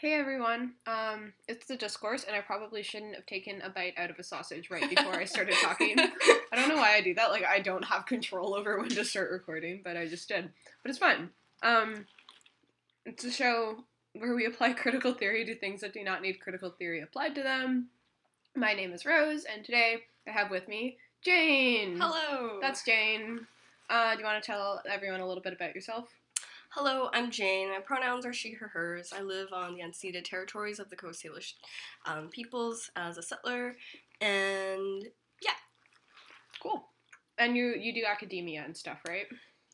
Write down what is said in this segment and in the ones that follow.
Hey everyone. Um, it's the discourse, and I probably shouldn't have taken a bite out of a sausage right before I started talking. I don't know why I do that. Like I don't have control over when to start recording, but I just did. But it's fun. Um, it's a show where we apply critical theory to things that do not need critical theory applied to them. My name is Rose, and today I have with me Jane. Hello. That's Jane. Uh, do you want to tell everyone a little bit about yourself? Hello, I'm Jane. My pronouns are she, her, hers. I live on the unceded territories of the Coast Salish um, peoples as a settler, and yeah. Cool. And you you do academia and stuff, right?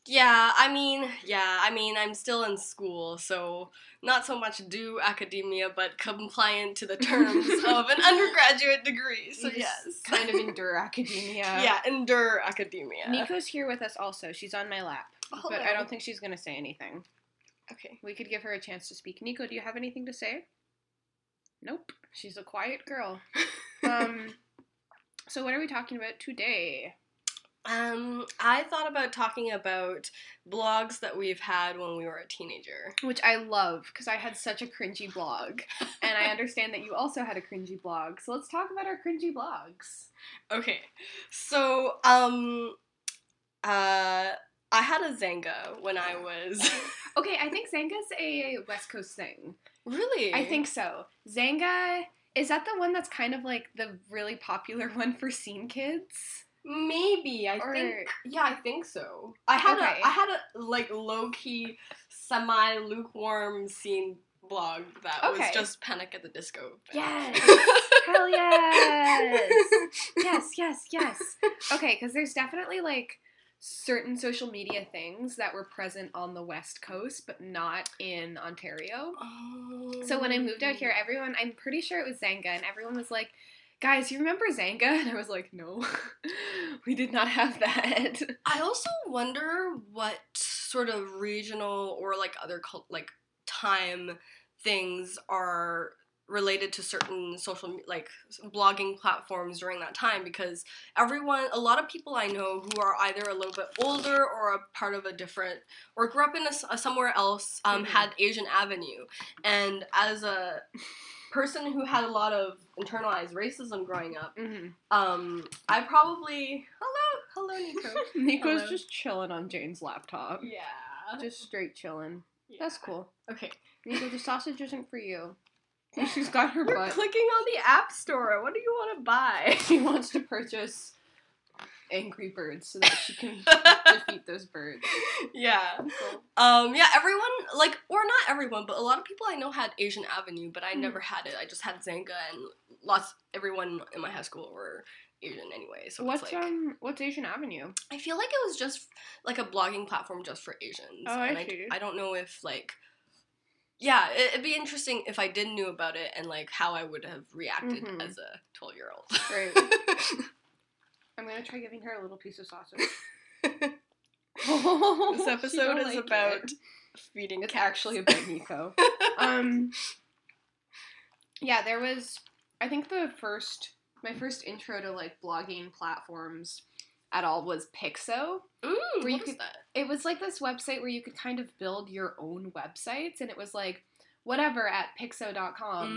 yeah, I mean, yeah, I mean, I'm still in school, so not so much do academia, but compliant to the terms of an undergraduate degree. So yes, kind of endure academia. yeah, endure academia. Nico's here with us also. She's on my lap. Oh, But I don't think she's going to say anything. Okay. We could give her a chance to speak. Nico, do you have anything to say? Nope. She's a quiet girl. Um, so, what are we talking about today? Um, I thought about talking about blogs that we've had when we were a teenager. Which I love because I had such a cringy blog. And I understand that you also had a cringy blog. So, let's talk about our cringy blogs. Okay, so um, uh, I had a Xanga when I was Okay, I think Xanga's a West Coast thing. really. I think so. Xanga, is that the one that's kind of like the really popular one for scene kids? maybe. I Or- think yeah, I think so. I had Okay. a I had a like low key, semi lukewarm scene blog that Okay. was just Panic at the Disco. Yes. Hell yes! yes, yes, yes. Okay, because there's definitely like certain social media things that were present on the West Coast, but not in Ontario. So when I moved out here, oh. everyone, I'm pretty sure it was Xanga, and everyone was like, guys, you remember Xanga? And I was like, no, we did not have that. I also wonder what sort of regional or like other cult like time things are related to certain social like blogging platforms during that time because everyone a lot of people I know who are either a little bit older or a part of a different or grew up in a somewhere else um, Mhm. had Asian Avenue and as a person who had a lot of internalized racism growing up hmm um, I probably hello hello Nico Nico's Hello. just chilling on Jane's laptop. Yeah. Just straight chilling. That's cool. Okay. Nico, the sausage isn't for you. She's got her You're butt. clicking on the App Store. What do you want to buy? She wants to purchase angry birds so that she can defeat those birds. yeah. Cool. Um. Yeah. Everyone, like, or not everyone, but a lot of people I know had Asian Avenue, but I Hmm. never had it. I just had Xanga, and lots. Everyone in my high school were Asian anyway. So What's like, um what's Asian Avenue? I feel like it was just like a blogging platform just for Asians. Oh, I see. I, don't know if like. Yeah, it, it'd be interesting if I didn't knew about it and like how I would have reacted Mhm. as a twelve year old. Right. I'm gonna try giving her a little piece of sausage. This episode is about feeding It's cats. actually about Nico. um yeah there was i think the first my first intro to like blogging platforms at all was Piczo. Ooh, where you what is could- that? it was like this website where you could kind of build your own websites and it was like whatever at piczo.com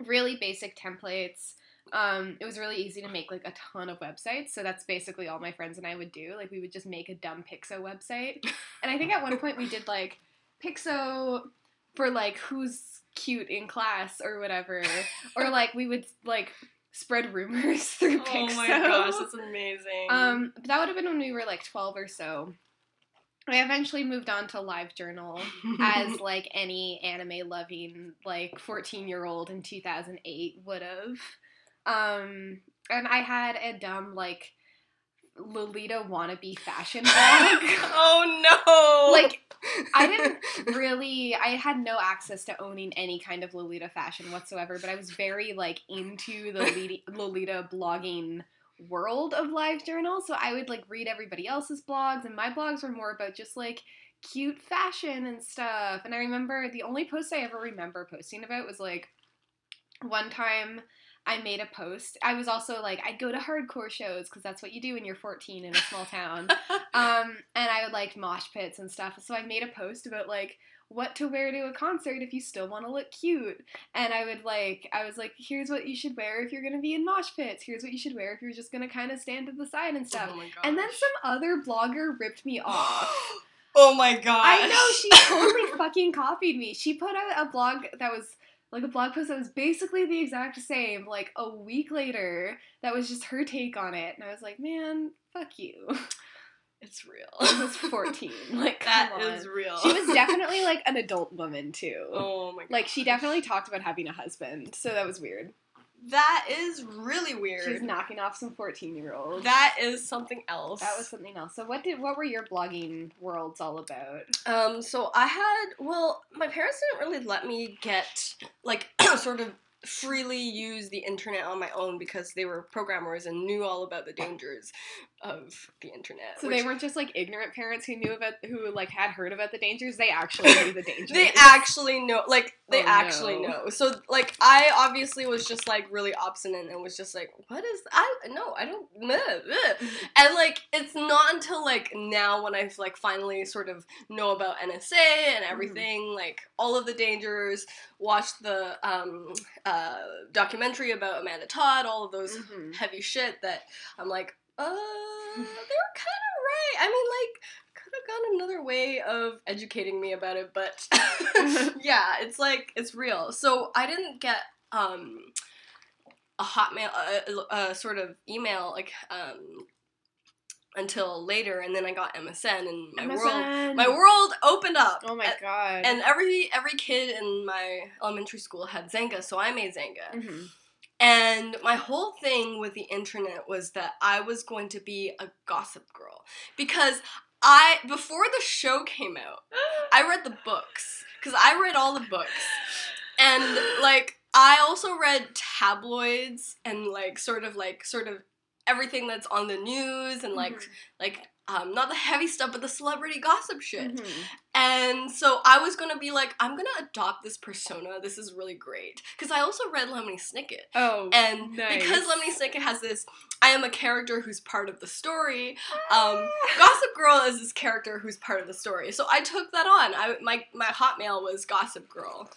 Mm. really basic templates. Um, it was really easy to make like a ton of websites so that's basically all my friends and i would do. Like we would just make a dumb Piczo website. And i think at one point we did like Piczo for like who's cute in class or whatever. Or like we would like spread rumors through Piczo Oh my gosh, that's amazing. um, but that would have been when we were like 12 or so. I eventually moved on to LiveJournal as like any anime loving like 14 year old in 2008 would have. Um, and I had a dumb like Lolita wannabe fashion blog. oh no! like I didn't really I had no access to owning any kind of Lolita fashion whatsoever, but I was very like into the Lolita, blogging world of live LiveJournal, so I would like read everybody else's blogs and my blogs were more about just like cute fashion and stuff. And I remember the only post I ever remember posting about was like one time I made a post. I was also like, I'd go to hardcore shows because that's what you do when you're 14 in a small town. Um, and I would like mosh pits and stuff. So I made a post about like what to wear to a concert if you still want to look cute. And I would like, I was like, here's what you should wear if you're gonna be in mosh pits. Here's what you should wear if you're just gonna kind of stand to the side and stuff. Oh and then some other blogger ripped me off. oh my god. I know she totally fucking copied me. She put out a blog that was like a blog post that was basically the exact same, like a week later, that was just her take on it. And I was like, man, fuck you. It's real. I was 14. Like, That on. is real. She was definitely like an adult woman too. Oh my god. Like she definitely talked about having a husband, so that was weird. That is really weird. She's knocking off some 14 year olds. That is something else. That was something else. So what did what were your blogging worlds all about? Um, so I had, well, my parents didn't really let me get, like, sort of freely use the internet on my own because they were programmers and knew all about the dangers of the internet. So which- they weren't just like ignorant parents who knew about who like had heard about the dangers. They actually knew the dangers. They actually know, like, they Oh, actually no. know. So, like, I obviously was just, like, really obstinate and was just like, what is, I, no, I don't, meh, meh. And like it's not until like now when I've like finally sort of know about NSA and everything, like all of the dangers, watched the um uh documentary about Amanda Todd, all of those Mhm. heavy shit that I'm like, uh they're kinda right. I mean like could have gone another way of educating me about it, but yeah, it's like it's real. So I didn't get um a hotmail a, a, sort of email like um until later and then I got MSN and my world my world opened up. Oh my and, god. and every every kid in my elementary school had Xanga, so I made Xanga. Mhm. And my whole thing with the internet was that I was going to be a gossip girl because I before the show came out, I read the books because I read all the books, and like I also read tabloids and like sort of like sort of everything that's on the news and like Mhm. like um, not the heavy stuff but the celebrity gossip shit. Mhm. And so I was gonna be like, I'm gonna adopt this persona. This is really great because I also read Lemony Snicket. Oh, And nice. because Lemony Snicket has this, I am a character who's part of the story. Ah. Um, Gossip Girl is this character who's part of the story. So I took that on. I my my Hotmail was Gossip Girl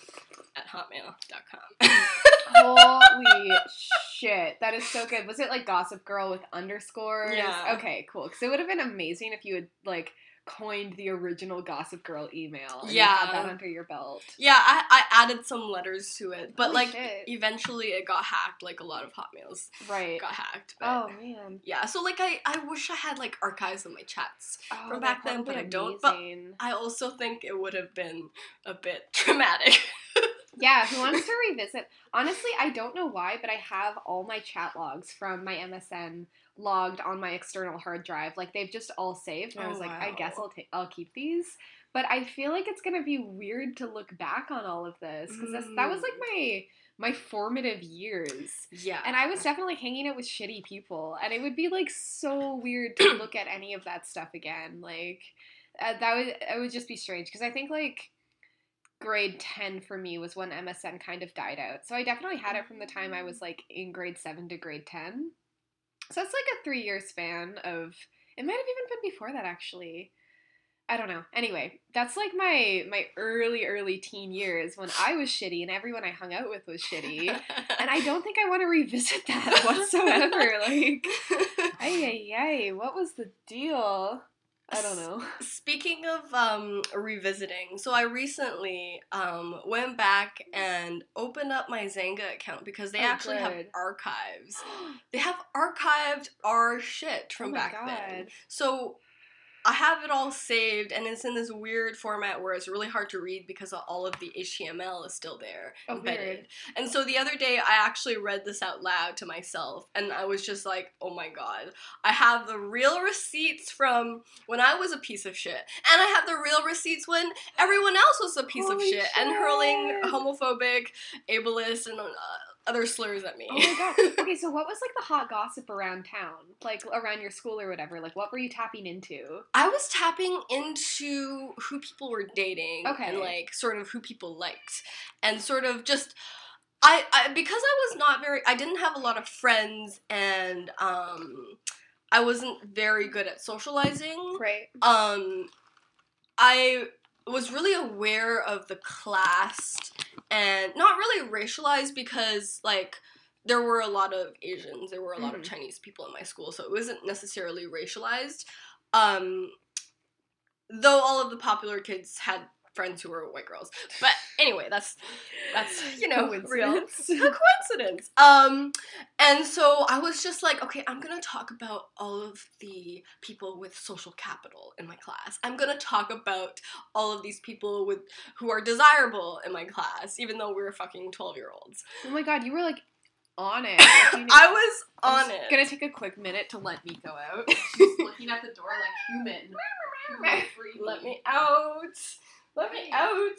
at hotmail.com. Holy shit. That is so good. Was it like Gossip Girl with underscores? Yeah. Okay, cool. Because it would have been amazing if you had like coined the original Gossip Girl email. And you Yeah. had that under your belt. yeah, I, I added some letters to it, but Holy like shit. eventually it got hacked. Like a lot of Hotmails Right. got hacked. Oh man. yeah, so like I I wish I had like archives of my chats. Oh, From back then, but I don't, but- I also think it would have been a bit traumatic. Yeah, who wants to revisit? Honestly, I don't know why, but I have all my chat logs from my MSN logged on my external hard drive. Like they've just all saved, and I Oh, was like, I guess. I'll take, I'll keep these. But I feel like it's gonna be weird to look back on all of this because that was like my my formative years. yeah. And I was definitely hanging out with shitty people, and it would be like so weird to look at any of that stuff again. Like uh, that would it would just be strange because I think like grade 10 for me was when MSN kind of died out. So I definitely had it from the time I was like in grade 7 to grade 10. So that's like a 3 year span of it might have even been before that actually. I don't know. Anyway, that's like my my early early teen years when I was shitty and everyone I hung out with was shitty. And I don't think I want to revisit that whatsoever. like, ay, ay, ay, what was the deal? I don't know. Speaking of um, revisiting, so I recently um, went back and opened up my Xanga account because they Oh, actually have archives. They have archived our shit from Oh back God. then. So I have it all saved, and it's in this weird format where it's really hard to read because all of the HTML is still there Oh, embedded. weird. And so the other day, I actually read this out loud to myself, and I was just like, "Oh my god!" I have the real receipts from when I was a piece of shit, and I have the real receipts when everyone else was a piece of Holy shit and hurling homophobic, ableist, and uh, other slurs at me. Oh my god. Okay, so what was like the hot gossip around town? Like around your school or whatever? Like what were you tapping into? I was tapping into who people were dating Okay. and like sort of who people liked and sort of just I, I because I was not very I didn't have a lot of friends and um I wasn't very good at socializing. Right. Um I was really aware of the class and not really racialized because like there were a lot of Asians, there were a lot of Mhm. Chinese people in my school, so it wasn't necessarily racialized. Um, though all of the popular kids had friends who were white girls. But anyway, that's that's you know real Coincidence. a coincidence. Um, and so I was just like, okay, I'm gonna talk about all of the people with social capital in my class. I'm gonna talk about all of these people with who are desirable in my class, even though we were fucking twelve year olds. Oh my god, you were like on it. Like, you knew- I was I'm on just it. Gonna take a quick minute to let Nico out. She's looking at the door like human. Human. Let me out. Let me out. Out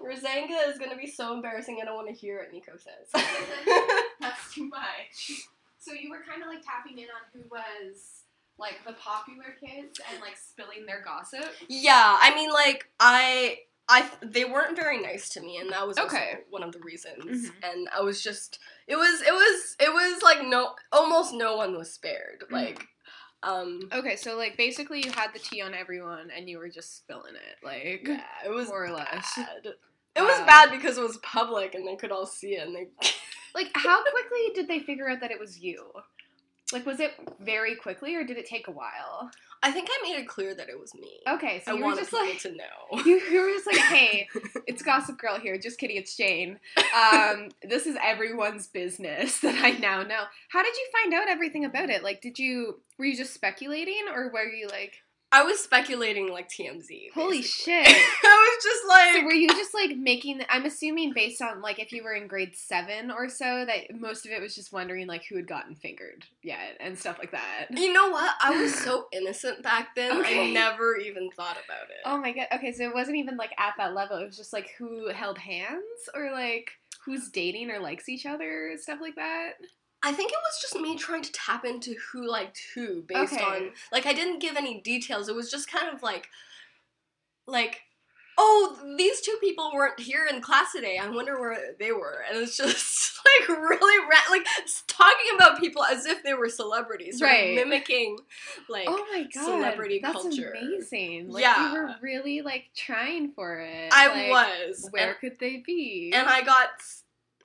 you. Rosanga is gonna be so embarrassing. I don't want to hear what Nico says. That's too much. So you were kind of like tapping in on who was like the popular kids and like spilling their gossip. yeah, I mean, like I, I, they weren't very nice to me, and that was Okay. one of the reasons. Mhm. And I was just, it was, it was, it was like no, almost no one was spared. Mhm. Like, um, Okay, so like basically you had the tea on everyone and you were just spilling it, like yeah, it was more or less. bad. It was Wow. bad because it was public and they could all see it, and they. Like how quickly did they figure out that it was you? Like was it very quickly or did it take a while? I think I made it clear that it was me. Okay, so I you were wanted just people like to know. you, you were just like, hey, it's Gossip Girl here. Just kidding, it's Jane. Um, this is everyone's business that I now know. How did you find out everything about it? Like, did you were you just speculating, or were you like, I was speculating like TMZ. holy shit? I was just like, So were you just like making? I'm assuming based on like if you were in grade seven or so that most of it was just wondering like who had gotten fingered yet and stuff like that. you know what? I was so innocent back then. Okay. I never even thought about it. Oh my god. Okay, so it wasn't even like at that level. It was just like who held hands or like who's dating or likes each other, stuff like that. I think it was just me trying to tap into who liked who based Okay. on like I didn't give any details. It was just kind of like like oh these two people weren't here in class today. I wonder where they were. And it's just like really ra- like talking about people as if they were celebrities, Right. mimicking like Oh my god. celebrity that's culture. amazing. Like Yeah. you were really like trying for it. I Like, was Where and, could they be? and I got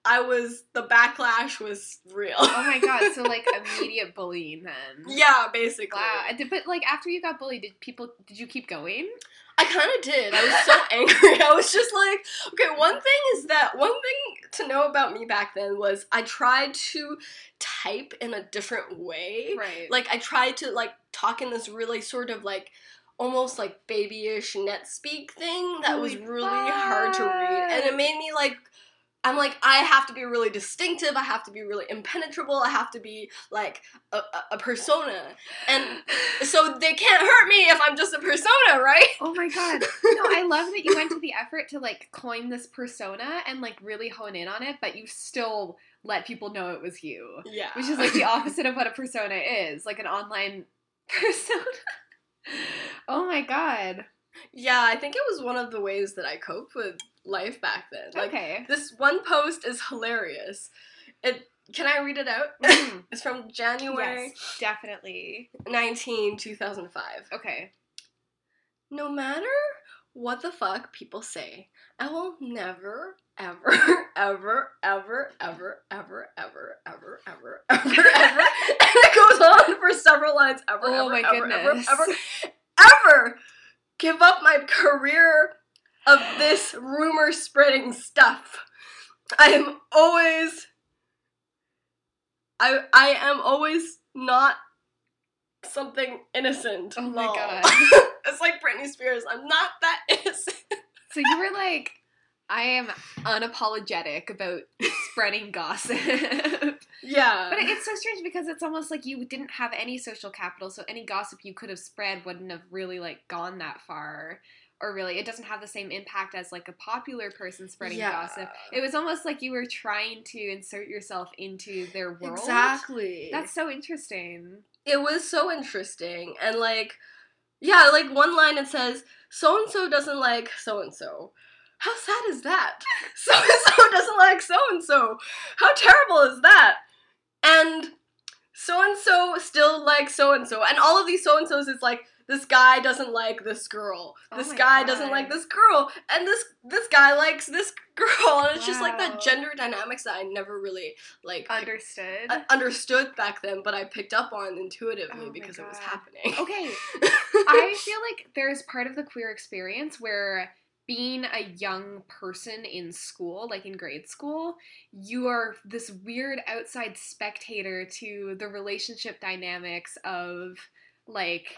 I was the backlash was real. oh my god, so like immediate bullying then. yeah, basically. Wow. But like after you got bullied, did people did you keep going? I kind of did. I was so angry. I was just like, okay, one thing is that one thing to know about me back then was I tried to type in a different way. Right. Like I tried to like talk in this really sort of like almost like babyish net speak thing that oh was Holy really hard to read and it made me like I'm like I have to be really distinctive. I have to be really impenetrable. I have to be like a, a, persona, and so they can't hurt me if I'm just a persona, right? Oh my god. No, I love that you went to the effort to like coin this persona and like really hone in on it, but you still let people know it was you. Yeah. Which is like the opposite of what a persona is, like an online persona. oh my god. yeah, I think it was one of the ways that I coped with life back then. Like okay. this one post is hilarious. It can I read it out? Mhm. it's from January yes, definitely. 19, 2005. Okay. No matter what the fuck people say, I will never, ever, ever, ever, ever, ever, ever, ever, ever, ever, ever, and it goes on for several lines. Ever, Oh ever, my ever, ever, goodness. ever, ever give up my career of this rumor spreading stuff. I am always, I, I am always not something innocent. Oh my lol. God. it's like Britney Spears. I'm not that innocent. So you were like, I am unapologetic about spreading gossip. Yeah. But it's so strange because it's almost like you didn't have any social capital, so any gossip you could have spread wouldn't have really like gone that far. Or really, it doesn't have the same impact as like a popular person spreading Yeah. gossip. It was almost like you were trying to insert yourself into their world. Exactly. That's so interesting. it was so interesting and like yeah like one line it says so and so doesn't like so and so how sad is that so and so doesn't like so and so how terrible is that and so and so still likes so and so and all of these so and so's is like this guy doesn't like this girl. Oh This my guy doesn't like this girl, and this this guy likes this girl, and it's just like that gender dynamics that I never really like Understood. understood back then, but I picked up on intuitively Oh because it was happening. okay, I feel like there's part of the queer experience where being a young person in school, like in grade school, you are this weird outside spectator to the relationship dynamics of like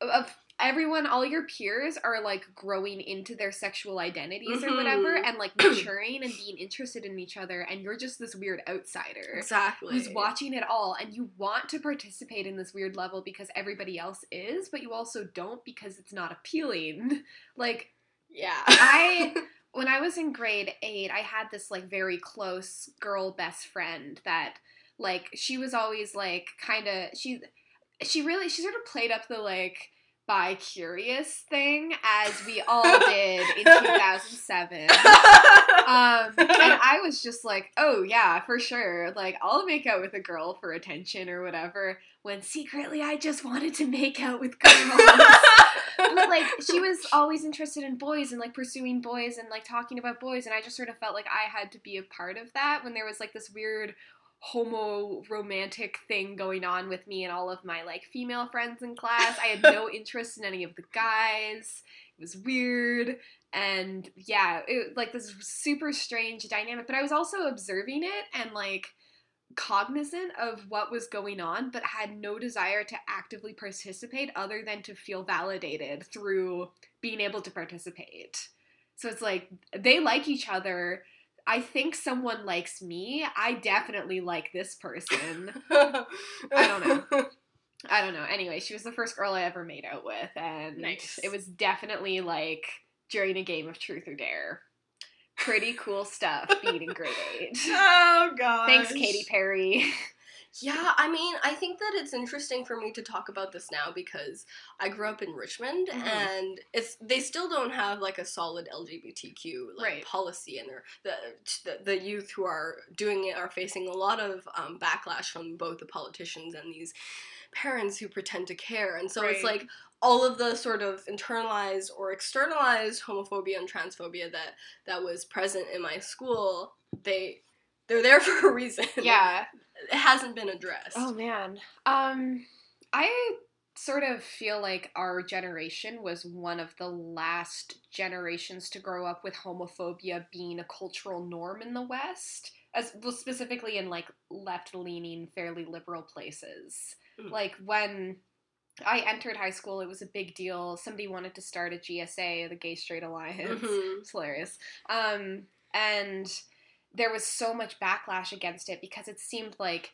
of everyone all your peers are like growing into their sexual identities or whatever Mhm. and like maturing and being interested in each other and you're just this weird outsider exactly. who's watching it all and you want to participate in this weird level because everybody else is but you also don't because it's not appealing like Yeah. I when I was in grade 8 I had this like very close girl best friend that like she was always like kind of she she really she sort of played up the like bi curious thing as we all did in 2007 um, and I was just like, oh yeah, for sure. Like, I'll make out with a girl for attention or whatever. When secretly, I just wanted to make out with girls. but like, she was always interested in boys and like pursuing boys and like talking about boys, and I just sort of felt like I had to be a part of that when there was like this weird homo romantic thing going on with me and all of my like female friends in class. I had no interest in any of the guys. It was weird and yeah, it like this super strange dynamic. But I was also observing it and like cognizant of what was going on, but had no desire to actively participate other than to feel validated through being able to participate. So it's like they like each other. I think someone likes me. I definitely like this person. I don't know. I don't know. Anyway, she was the first girl I ever made out with, and Nice. it was definitely like during a game of truth or dare. Pretty cool stuff being in grade eight. Oh god. Thanks, Katy Perry. Yeah, I mean, I think that it's interesting for me to talk about this now because I grew up in Richmond Mhm. and it's they still don't have like a solid LGBTQ like Right. policy and they're, the, the the youth who are doing it are facing a lot of um, backlash from both the politicians and these parents who pretend to care. And so it's like all of the sort of internalized or externalized homophobia and transphobia that that was present in my school, they they're there for a reason. yeah. It hasn't been addressed. Oh man. Um I sort of feel like our generation was one of the last generations to grow up with homophobia being a cultural norm in the West, as well, specifically in like left-leaning, fairly liberal places. Mm. Like when I entered high school, it was a big deal. Somebody wanted to start a GSA, the Gay Straight Alliance. Mhm. It's hilarious. Um, and there was so much backlash against it because it seemed like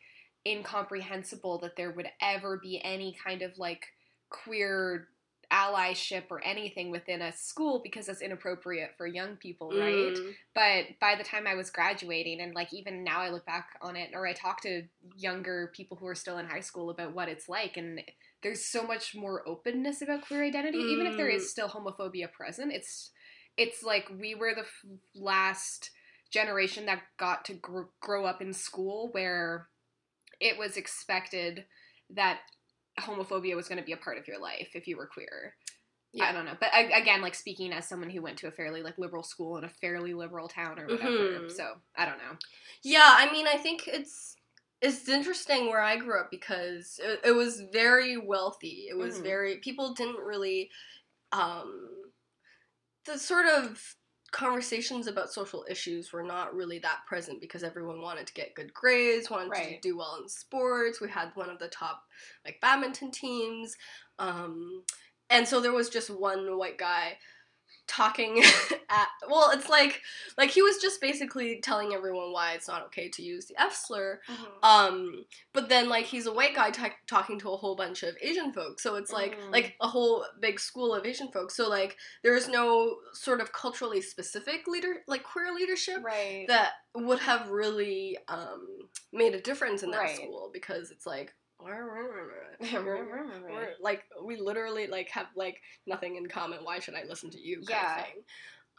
incomprehensible that there would ever be any kind of like queer allyship or anything within a school because that's inappropriate for young people, right? Mm. But by the time I was graduating, and like even now I look back on it, or I talk to younger people who are still in high school about what it's like, and there's so much more openness about queer identity, even if there Mm. still homophobia present. It's it's like we were the f- last generation that got to gr- grow up in school where it was expected that homophobia was going to be a part of your life if you were queer. Yeah. I don't know, but I, again, like speaking as someone who went to a fairly like liberal school in a fairly liberal town or whatever, Mhm. so I don't know. Yeah, I mean, I think it's it's interesting where I grew up because it, it was very wealthy. It was Mhm. very people didn't really um the sort of conversations about social issues were not really that present because everyone wanted to get good grades, wanted Right. to do well in sports. We had one of the top like badminton teams. Um and so there was just one white guy talking at well it's like like he was just basically telling everyone why it's not okay to use the f slur um but then like he's a white guy ta talking to a whole bunch of asian folks so it's like Mm. like a whole big school of asian folks so like there's no sort of culturally specific leader like queer leadership Right. that would have really um made a difference in that Right. school because it's like we're, like we literally like have like nothing in common why should i listen to you Yeah.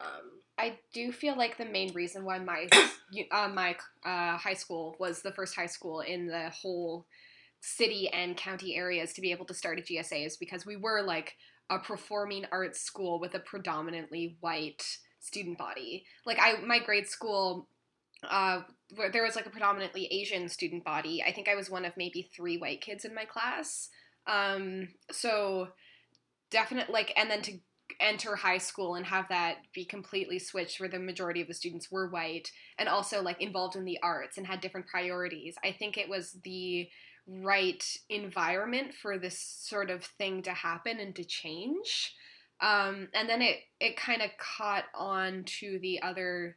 um I do feel like the main reason why my uh, my uh, high school was the first high school in the whole city and county areas to be able to start a GSA is because we were like a performing arts school with a predominantly white student body. Like I my grade school uh there was like a predominantly Asian student body. I think I was one of maybe 3 white kids in my class. Um so definite like and then to enter high school and have that be completely switched where the majority of the students were white and also like involved in the arts and had different priorities. I think it was the right environment for this sort of thing to happen and to change. Um, and then it it kind of caught on to the other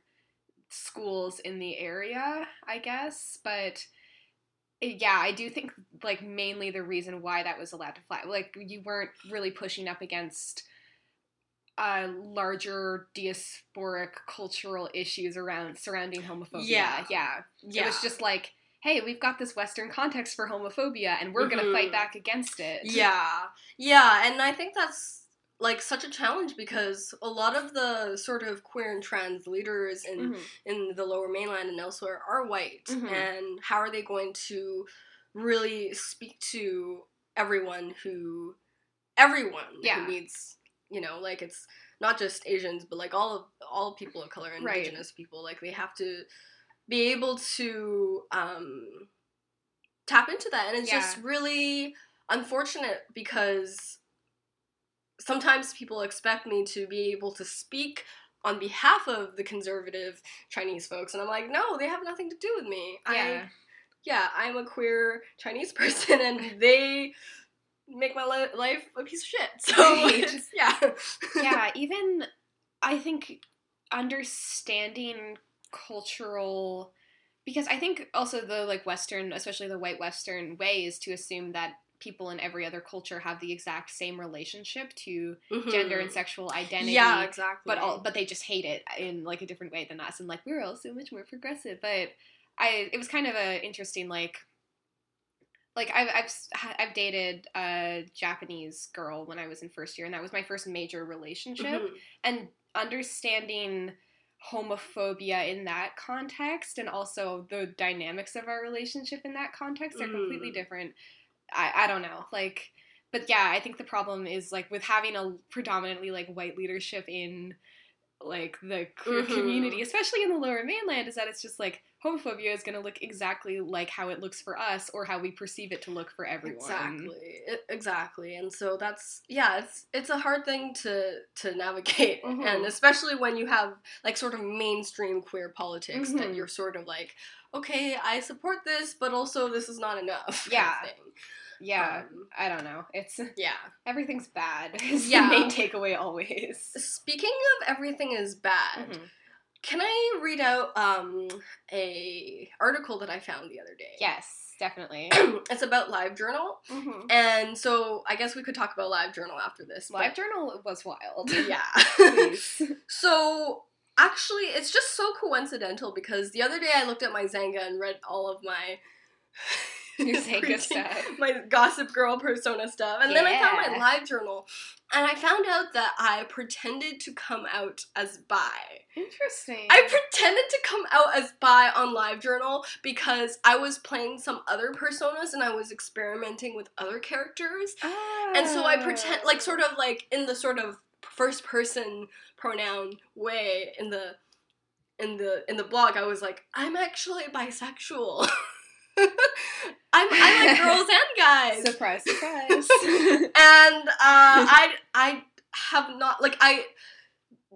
schools in the area, I guess. But yeah, I do think like mainly the reason why that was allowed to fly, like you weren't really pushing up against uh, larger diasporic cultural issues around surrounding homophobia. Yeah. yeah, Yeah. It was just like, hey, we've got this Western context for homophobia, and we're gonna Mhm. fight back against it. Yeah, yeah, and I think that's like such a challenge because a lot of the sort of queer and trans leaders in Mhm. in the Lower Mainland and elsewhere are white, Mhm. and how are they going to really speak to everyone who everyone Yeah. who needs you know like it's not just Asians but like all of all people of color and Right. indigenous people like they have to be able to um tap into that and it's Yeah. just really unfortunate because sometimes people expect me to be able to speak on behalf of the conservative Chinese folks, and I'm like, no, they have nothing to do with me. Yeah. I, yeah, I'm a queer Chinese person, and they make my li- life a piece of shit. So Right. yeah, yeah, even I think understanding cultural because I think also the like Western, especially the white Western way is to assume that people in every other culture have the exact same relationship to gender and sexual identity. Yeah, exactly. but all but they just hate it in like a different way than us and like we're all so much more progressive but i it was kind of a interesting like like I've, I've I've dated a Japanese girl when I was in first year, and that was my first major relationship. Mhm. And understanding homophobia in that context, and also the dynamics of our relationship in that context, are completely Mm. different. I I don't know, like, but yeah, I think the problem is like with having a predominantly like white leadership in like the queer Mhm. community, especially in the lower mainland, is that it's just like homophobia is going to look exactly like how it looks for us or how we perceive it to look for everyone. Exactly, I- exactly, and so that's yeah, it's it's a hard thing to to navigate, Mhm. and especially when you have like sort of mainstream queer politics that Mhm. you're sort of like, okay, I support this, but also this is not enough. kind of Yeah. Um, I don't know. It's yeah. everything's bad. Is Yeah. the main takeaway always. Speaking of everything is bad, Mhm. can I read out um a article that I found the other day? Yes, definitely. it's about LiveJournal, Mhm. and so I guess we could talk about LiveJournal after this. Live journal was wild. Yeah. So actually, it's just so coincidental because the other day I looked at my Xanga and read all of my Your freaking- stuff. my Gossip Girl persona stuff, and then I found my live journal, and I found out that I pretended to come out as bi. Interesting. I pretended to come out as bi on LiveJournal because I was playing some other personas and I was experimenting with other characters. And so I pretend, oh. like, sort of like in the sort of first person pronoun way in the in the in the blog, I was like, I'm actually bisexual. I'm I like girls and guys. Surprise, surprise. and uh, I I have not like I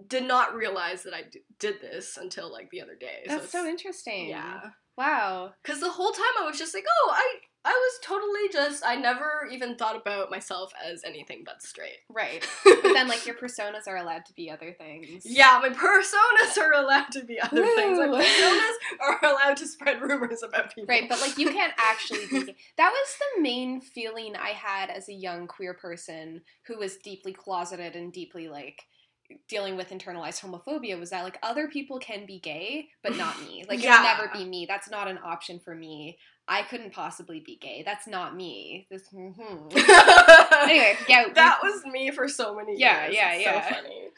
did not realize that I d- did this until like the other day. That's so it's- interesting. Yeah, Wow. because the whole time I was just like, oh, I I was totally just I never even thought about myself as anything but straight. Right. But then, like, your personas are allowed to be other things. yeah, my personas are allowed to be other things. My personas are allowed to spread rumors about people. Right, but like you can't actually be. That was the main feeling I had as a young queer person who was deeply closeted and deeply like dealing with internalized homophobia was that like other people can be gay, but not me. Like Yeah. it'll never be me. That's not an option for me. I couldn't possibly be gay. That's not me. This. mhm. anyway, yeah. that was me for so many Yeah, years. yeah, It's yeah. So funny.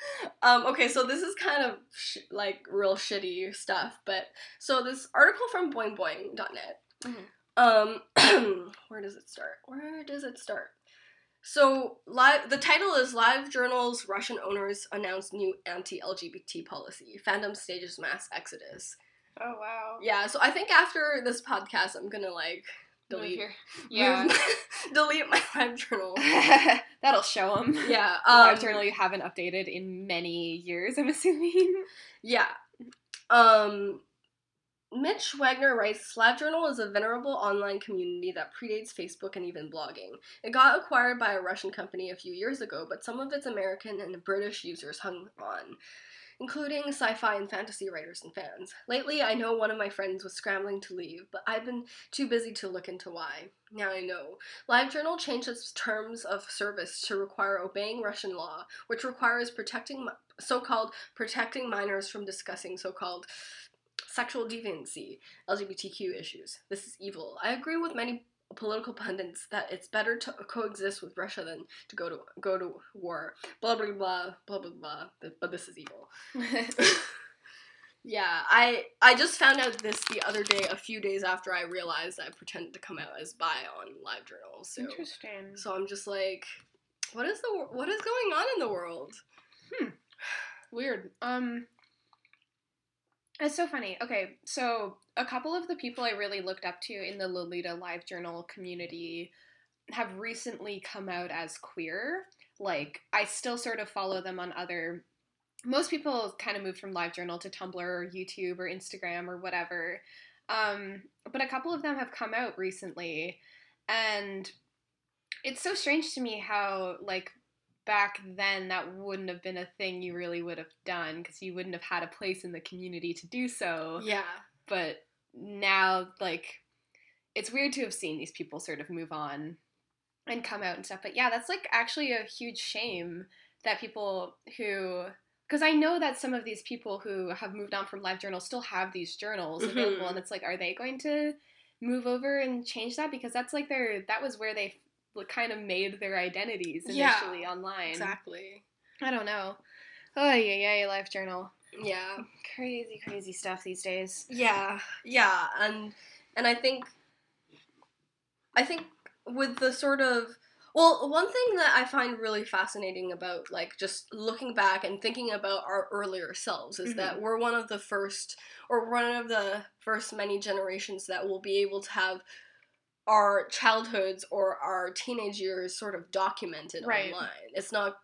Um, okay, so this is kind of sh- like real shitty stuff, but so this article from boingboing.net. Mhm. Um, where does it start? Where does it start? So, live. The title is "Live Journal's Russian Owners Announce New Anti-LGBT Policy: Fandom Stages Mass Exodus." Oh wow. Yeah. So I think after this podcast, I'm gonna like delete, Yeah. move- delete my live journal. That'll show them. Yeah. Um, live journal you haven't updated in many years, I'm assuming. Yeah. Um, Mitch Wagner writes LiveJournal is a venerable online community that predates Facebook and even blogging. It got acquired by a Russian company a few years ago, but some of its American and British users hung on, including sci fi and fantasy writers and fans. Lately, I know one of my friends was scrambling to leave, but I've been too busy to look into why. Now I know. LiveJournal changed its terms of service to require obeying Russian law, which requires protecting so-called protecting minors from discussing so-called sexual deviancy, LGBTQ issues. This is evil. I agree with many political pundits that it's better to coexist with Russia than to go to go to war. Blah blah blah blah blah blah. But this is evil. Yeah, I I just found out this the other day, a few days after I realized I pretended to come out as bi on LiveJournal. So Interesting. so I'm just like, what is the what is going on in the world? Hmm. Weird. Um It's so funny. Okay, so a couple of the people I really looked up to in the Lolita Live Journal community have recently come out as queer. Like I still sort of follow them on other most people kind of moved from Live Journal to Tumblr or YouTube or Instagram or whatever. Um, but a couple of them have come out recently and it's so strange to me how like back then that wouldn't have been a thing you really would have done because you wouldn't have had a place in the community to do so. Yeah, but now like it's weird to have seen these people sort of move on and come out and stuff. But yeah that's like actually a huge shame that people who because i know that some of these people who have moved on from live journals still have these journals available Mhm. and it's like are they going to move over and change that? Because that's like their that was where they kind of made their identities Yeah, initially online. exactly. i don't know. Oh yeah yeah life journal. Yeah, crazy crazy stuff these days. Yeah, yeah, and and I think I think with the sort of well, one thing that I find really fascinating about like just looking back and thinking about our earlier selves is that mm-hmm. we're one of the first or one of the first many generations that will be able to have our childhoods or our teenage years sort of documented Right. online. It's not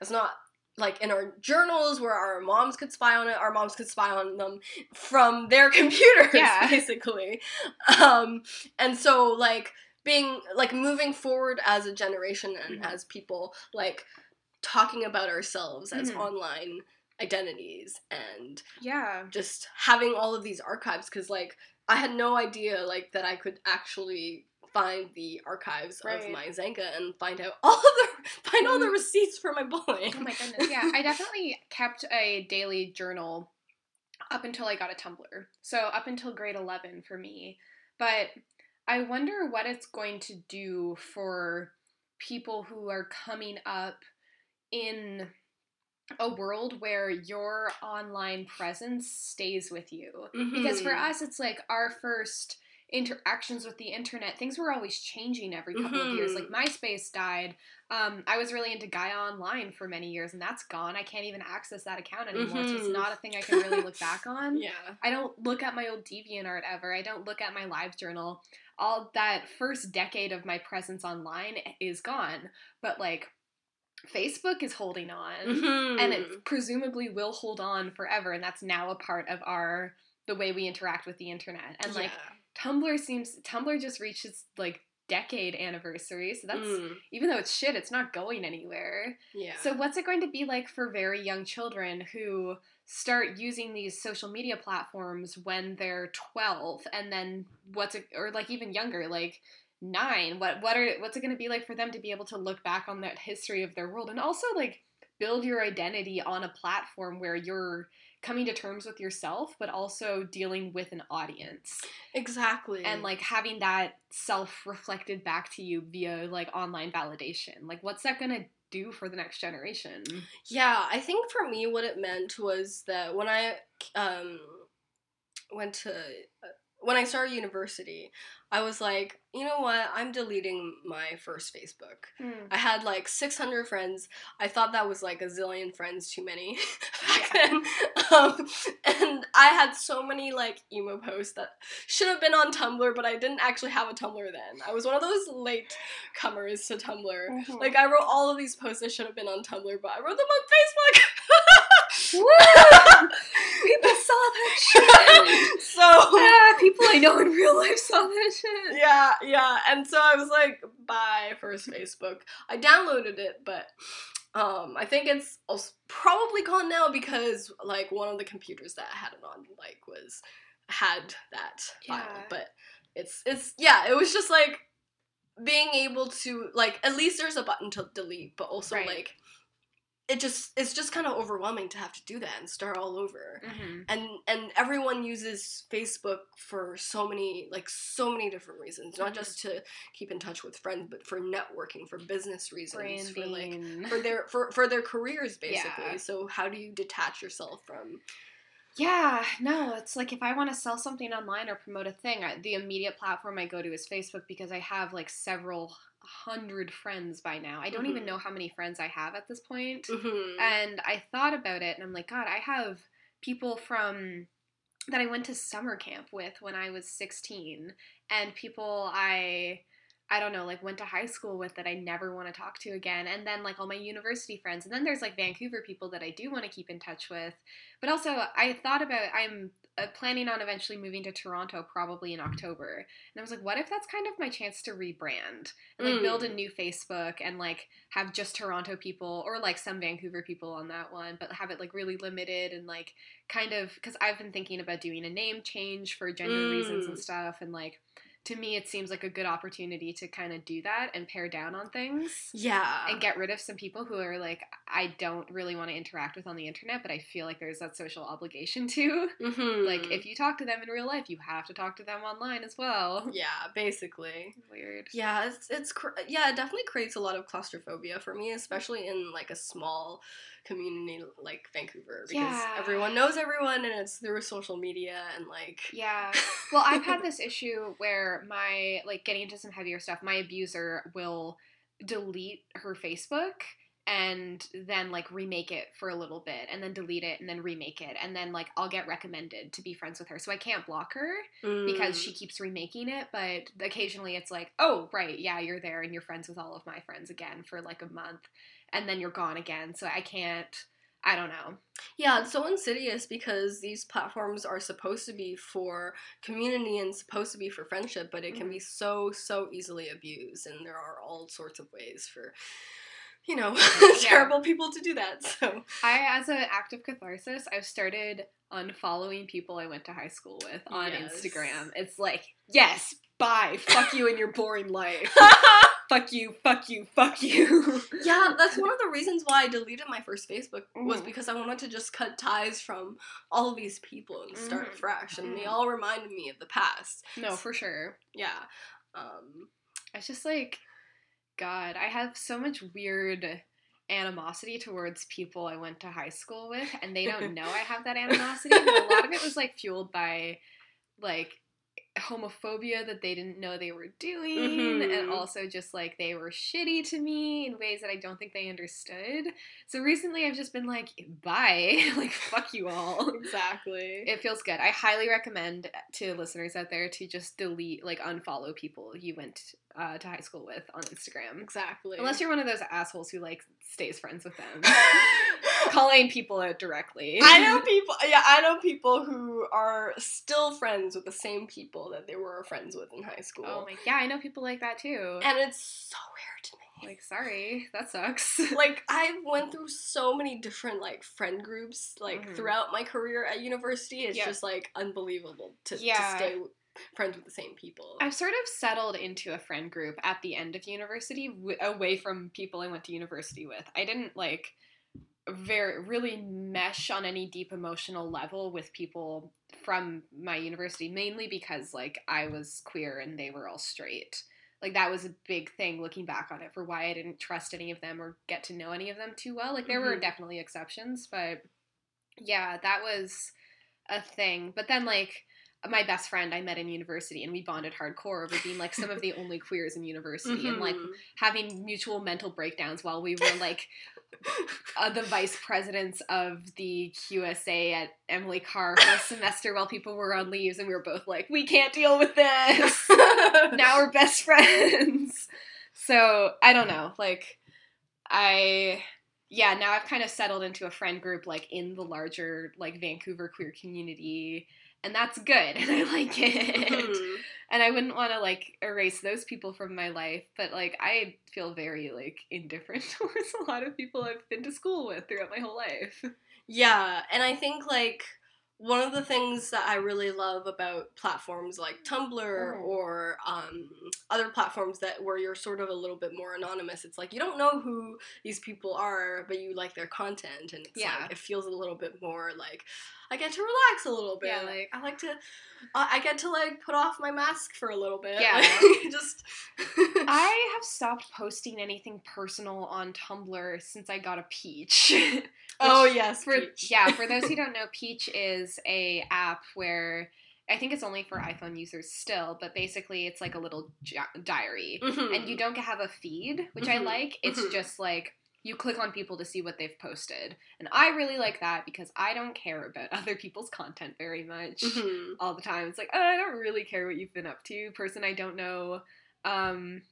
it's not like in our journals where our moms could spy on it, our moms could spy on them from their computers, Yeah. basically. Um, and so like being like moving forward as a generation and Mhm. as people like talking about ourselves as Mhm. online identities and yeah just having all of these archives because like i had no idea like that i could actually find the archives of my Xanga and find out all the find all the Mhm. receipts for my bullying. Oh my goodness. Yeah, I definitely kept a daily journal up until I got a Tumblr. So up until grade 11 for me. But I wonder what it's going to do for people who are coming up in a world where your online presence stays with you. Because for Mhm. us, it's like our first interactions with the internet. Things were always changing every couple of years. Like Mhm. MySpace died. Um, I was really into Gaia Online for many years, and that's gone. I can't even access that account anymore, so it's Mhm. not a thing I can really look back on. yeah. I don't look at my old DeviantArt ever. I don't look at my live journal. All that first decade of my presence online is gone. But like, Facebook is holding on and Mm-hmm. it presumably will hold on forever and that's now a part of our the way we interact with the internet and like tumblr seems tumblr just reached its like decade anniversary so that's Mm, even though it's shit it's not going anywhere. Yeah. so what's it going to be like for very young children who start using these social media platforms when they're 12 and then what's it or like even younger like 9 what what are what's it going to be like for them to be able to look back on that history of their world? And also like build your identity on a platform where you're coming to terms with yourself but also dealing with an audience. Exactly. and like having that self reflected back to you via like online validation. Like what's that to do for the next generation? Yeah, I think for me, what it meant was that when I um, went to when I started university, I was like, you know what? I'm deleting my first Facebook. Hmm. I had like 600 friends. I thought that was like a zillion friends too many back Yeah. then. Um, and I had so many like emo posts that should have been on Tumblr, but I didn't actually have a Tumblr then. I was one of those late comers to Tumblr. Mhm. Like I wrote all of these posts that should have been on Tumblr, but I wrote them on Facebook. People saw that shit. so ah, people I know in real life saw that shit. yeah, yeah. And so I was like, bye, first Facebook. I downloaded it, but um, I think it's also probably gone now because like one of the computers that I had it on like was had that file. Yeah. But it's it's yeah, it was just like being able to like at least there's a button to delete, but also Right. like it just it's just kind of overwhelming to have to do that and start all over Mm-hmm. and and everyone uses facebook for so many like so many different reasons not Mhm. just to keep in touch with friends but for networking for business reasons for like for their for, for their careers basically Yeah. so how do you detach yourself from Yeah, no, it's like if I want to sell something online or promote a thing, I, the immediate platform I go to is Facebook because I have like several hundred friends by now. I don't even Mhm. know how many friends I have at this point. Mhm. And I thought about it and I'm like, God, I have people from that I went to summer camp with when I was 16 and people I I don't know, like went to high school with that I never want to talk to again and then like all my university friends and then there's like Vancouver people that I do want to keep in touch with. But also I thought about I'm uh, planning on eventually moving to Toronto probably in October. And I was like, what if that's kind of my chance to rebrand and like build a Mm. new Facebook and like have just Toronto people or like some Vancouver people on that one, but have it like really limited and like kind of because I've been thinking about doing a name change for gender reasons and Mm. stuff. And like to me, it seems like a good opportunity to kind of do that and pare down on things yeah and get rid of some people who are like I don't really want to interact with on the internet, but I feel like there's that social obligation to. Mhm. Like if you talk to them in real life, you have to talk to them online as well. yeah basically Weird. Yeah, it's it's cr- yeah, it definitely creates a lot of claustrophobia for me, especially in like a small community like Vancouver because Yeah. everyone knows everyone and it's through social media and like Yeah. Well, I've had this issue where my like getting into some heavier stuff, my abuser will delete her Facebook and then like remake it for a little bit and then delete it and then remake it and then like I'll get recommended to be friends with her. So I can't block her because Mm. she keeps remaking it, but occasionally it's like, "Oh, right, yeah, you're there and you're friends with all of my friends again for like a month and then you're gone again." So I can't I don't know. Yeah, it's so insidious because these platforms are supposed to be for community and supposed to be for friendship, but it can be mm-hmm. so so easily abused, and there are all sorts of ways for, you know, terrible people to do that. So I, as an act of catharsis, I've started unfollowing people I went to high school with on Yes. Instagram. It's like, yes, bye, fuck you and your boring life. Fuck you, fuck you, fuck you. yeah, that's one of the reasons why I deleted my first Facebook was Mhm. because I wanted to just cut ties from all of these people and start Mhm. fresh, and they Mhm. all reminded me of the past. no, for sure. Yeah. Um, It's just like, God, I have so much weird animosity towards people I went to high school with, and they don't know I have that animosity. But a lot of it was like fueled by like homophobia that they didn't know they were doing, and Mhm. also just like they were shitty to me in ways that I don't think they understood. So recently I've just been like, bye, like fuck you all. exactly. It feels good. I highly recommend to listeners out there to just delete, like, unfollow people you went uh, to high school with on Instagram. exactly. Unless you're one of those assholes who, like, stays friends with them. Calling people out directly. I know people. Yeah, I know people who are still friends with the same people that they were friends with in high school. Oh my, yeah, I know people like that too. and it's so weird to me. Like, sorry, that sucks. like I went through so many different like friend groups like Mhm. throughout my career at university. It's Yeah. just like unbelievable to, to stay friends with the same people. I've sort of settled into a friend group at the end of university, w- away from people I went to university with. I didn't like very really mesh on any deep emotional level with people from my university, mainly because like I was queer and they were all straight. Like that was a big thing looking back on it for why I didn't trust any of them or get to know any of them too well. Like there were Mhm. definitely exceptions, but yeah, that was a thing. But then like my best friend I met in university, and we bonded hardcore over being like some of the only queers in university, and like Mhm. having mutual mental breakdowns while we were like uh, the vice presidents of the QSA at Emily Carr for a semester while people were on leaves, and we were both like, we can't deal with this. now we're best friends. So I don't know, like I yeah, now I've kind of settled into a friend group like in the larger like Vancouver queer community and that's good and I like it. Mhm. And I wouldn't want to like erase those people from my life, but like I feel very like indifferent towards a lot of people I've been to school with throughout my whole life. Yeah, and I think like one of the things that I really love about platforms like Tumblr Mm. or um, other platforms that where you're sort of a little bit more anonymous, it's like you don't know who these people are, but you like their content, and it's Yeah. like it feels a little bit more like I get to relax a little bit. Yeah. Like I like to, uh, I get to like put off my mask for a little bit. Yeah. like, just. I have stopped posting anything personal on Tumblr since I got a Peach. oh yes, for Peach. yeah, for those who don't know, Peach is a app where I think it's only for iPhone users still, but basically it's like a little diary, Mhm. and you don't have a feed, which I Mhm. like. It's Mhm. just like you click on people to see what they've posted, and I really like that because I don't care about other people's content very much Mhm. all the time. It's like, oh, I don't really care what you've been up to, person I don't know. Um,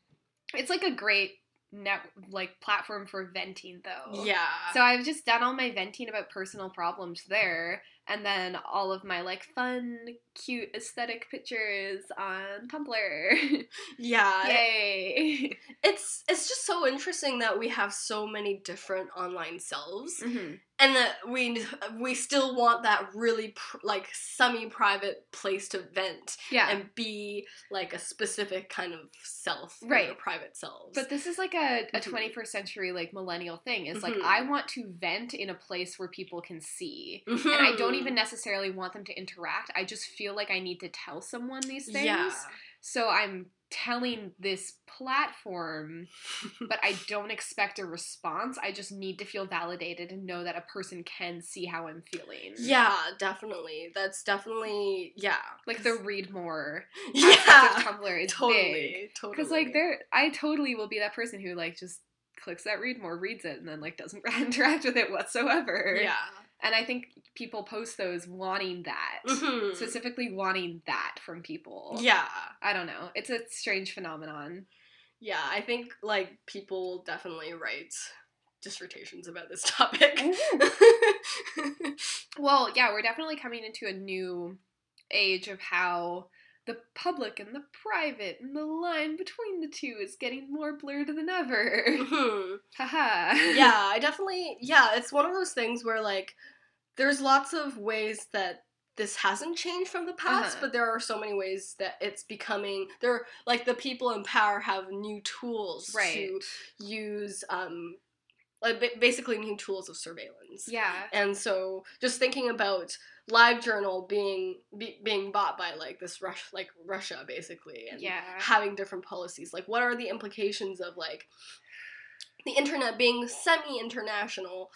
it's like a great net like platform for venting though. Yeah. So I've just done all my venting about personal problems there, and then all of my like fun, cute aesthetic pictures on Tumblr. yeah. Yay! it's it's just so interesting that we have so many different online selves hmm and that we we still want that really pr- like semi-private place to vent Yeah. and be like a specific kind of self Right. private selves but this is like a, a Mhm. 21st century like millennial thing is like Mhm. I want to vent in a place where people can see. And I don't even necessarily want them to interact. I just feel like I need to tell someone these things. yeah So I'm telling this platform, but I don't expect a response. I just need to feel validated and know that a person can see how I'm feeling. yeah definitely that's definitely yeah Like the read more yeah Tumblr is big. totally totally Because like there I totally will be that person who like just clicks that read more, reads it, and then like doesn't interact with it whatsoever. yeah And I think people post those wanting that. Mhm. Specifically wanting that from people. yeah I don't know. It's a strange phenomenon. Yeah, I think like people definitely write dissertations about this topic. Well, yeah, we're definitely coming into a new age of how the public and the private and the line between the two is getting more blurred than ever. Mhm. Haha. yeah, I definitely yeah, it's one of those things where like there's lots of ways that this hasn't changed from the past, Uh-huh. but there are so many ways that it's becoming there like the people in power have new tools Right. to use um like basically new tools of surveillance. Yeah. And so, just thinking about LiveJournal being be, being bought by like this Rush like Russia basically, and Yeah. having different policies, like what are the implications of like the internet being semi-international,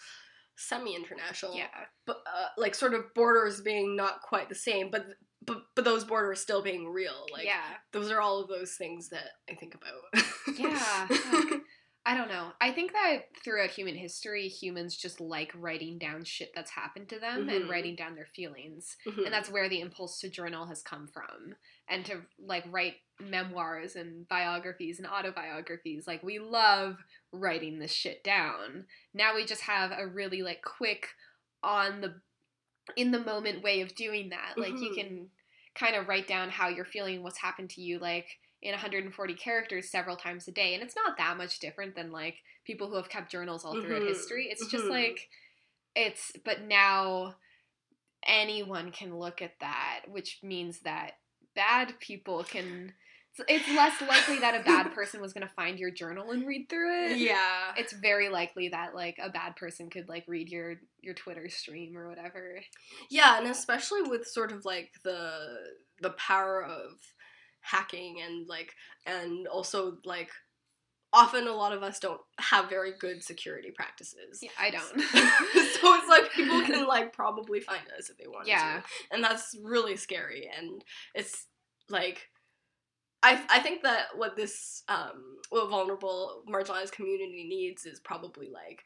semi-international, Yeah. but uh, like sort of borders being not quite the same, but but but those borders still being real. Like yeah. those are all of those things that I think about. Yeah. I don't know. I think that throughout human history, humans just like writing down shit that's happened to them and Mhm. writing down their feelings. Mhm. And that's where the impulse to journal has come from. And to like write memoirs and biographies and autobiographies. Like we love writing this shit down. Now we just have a really like quick on the in the moment way of doing that. Like you Mhm. can kind of write down how you're feeling, what's happened to you like in 140 characters several times a day. And it's not that much different than like people who have kept journals all throughout Mhm. history. It's just Mhm. like it's but now anyone can look at that, which means that bad people can it's- it's less likely that a bad person was going to find your journal and read through it. yeah. It's very likely that like a bad person could like read your your Twitter stream or whatever. Yeah, and especially with sort of like the the power of hacking and like and also like often a lot of us don't have very good security practices. Yeah, I don't. so it's like people can like probably find us if they want Yeah. to. And that's really scary and it's like I, I think that what this um, what vulnerable marginalized community needs is probably like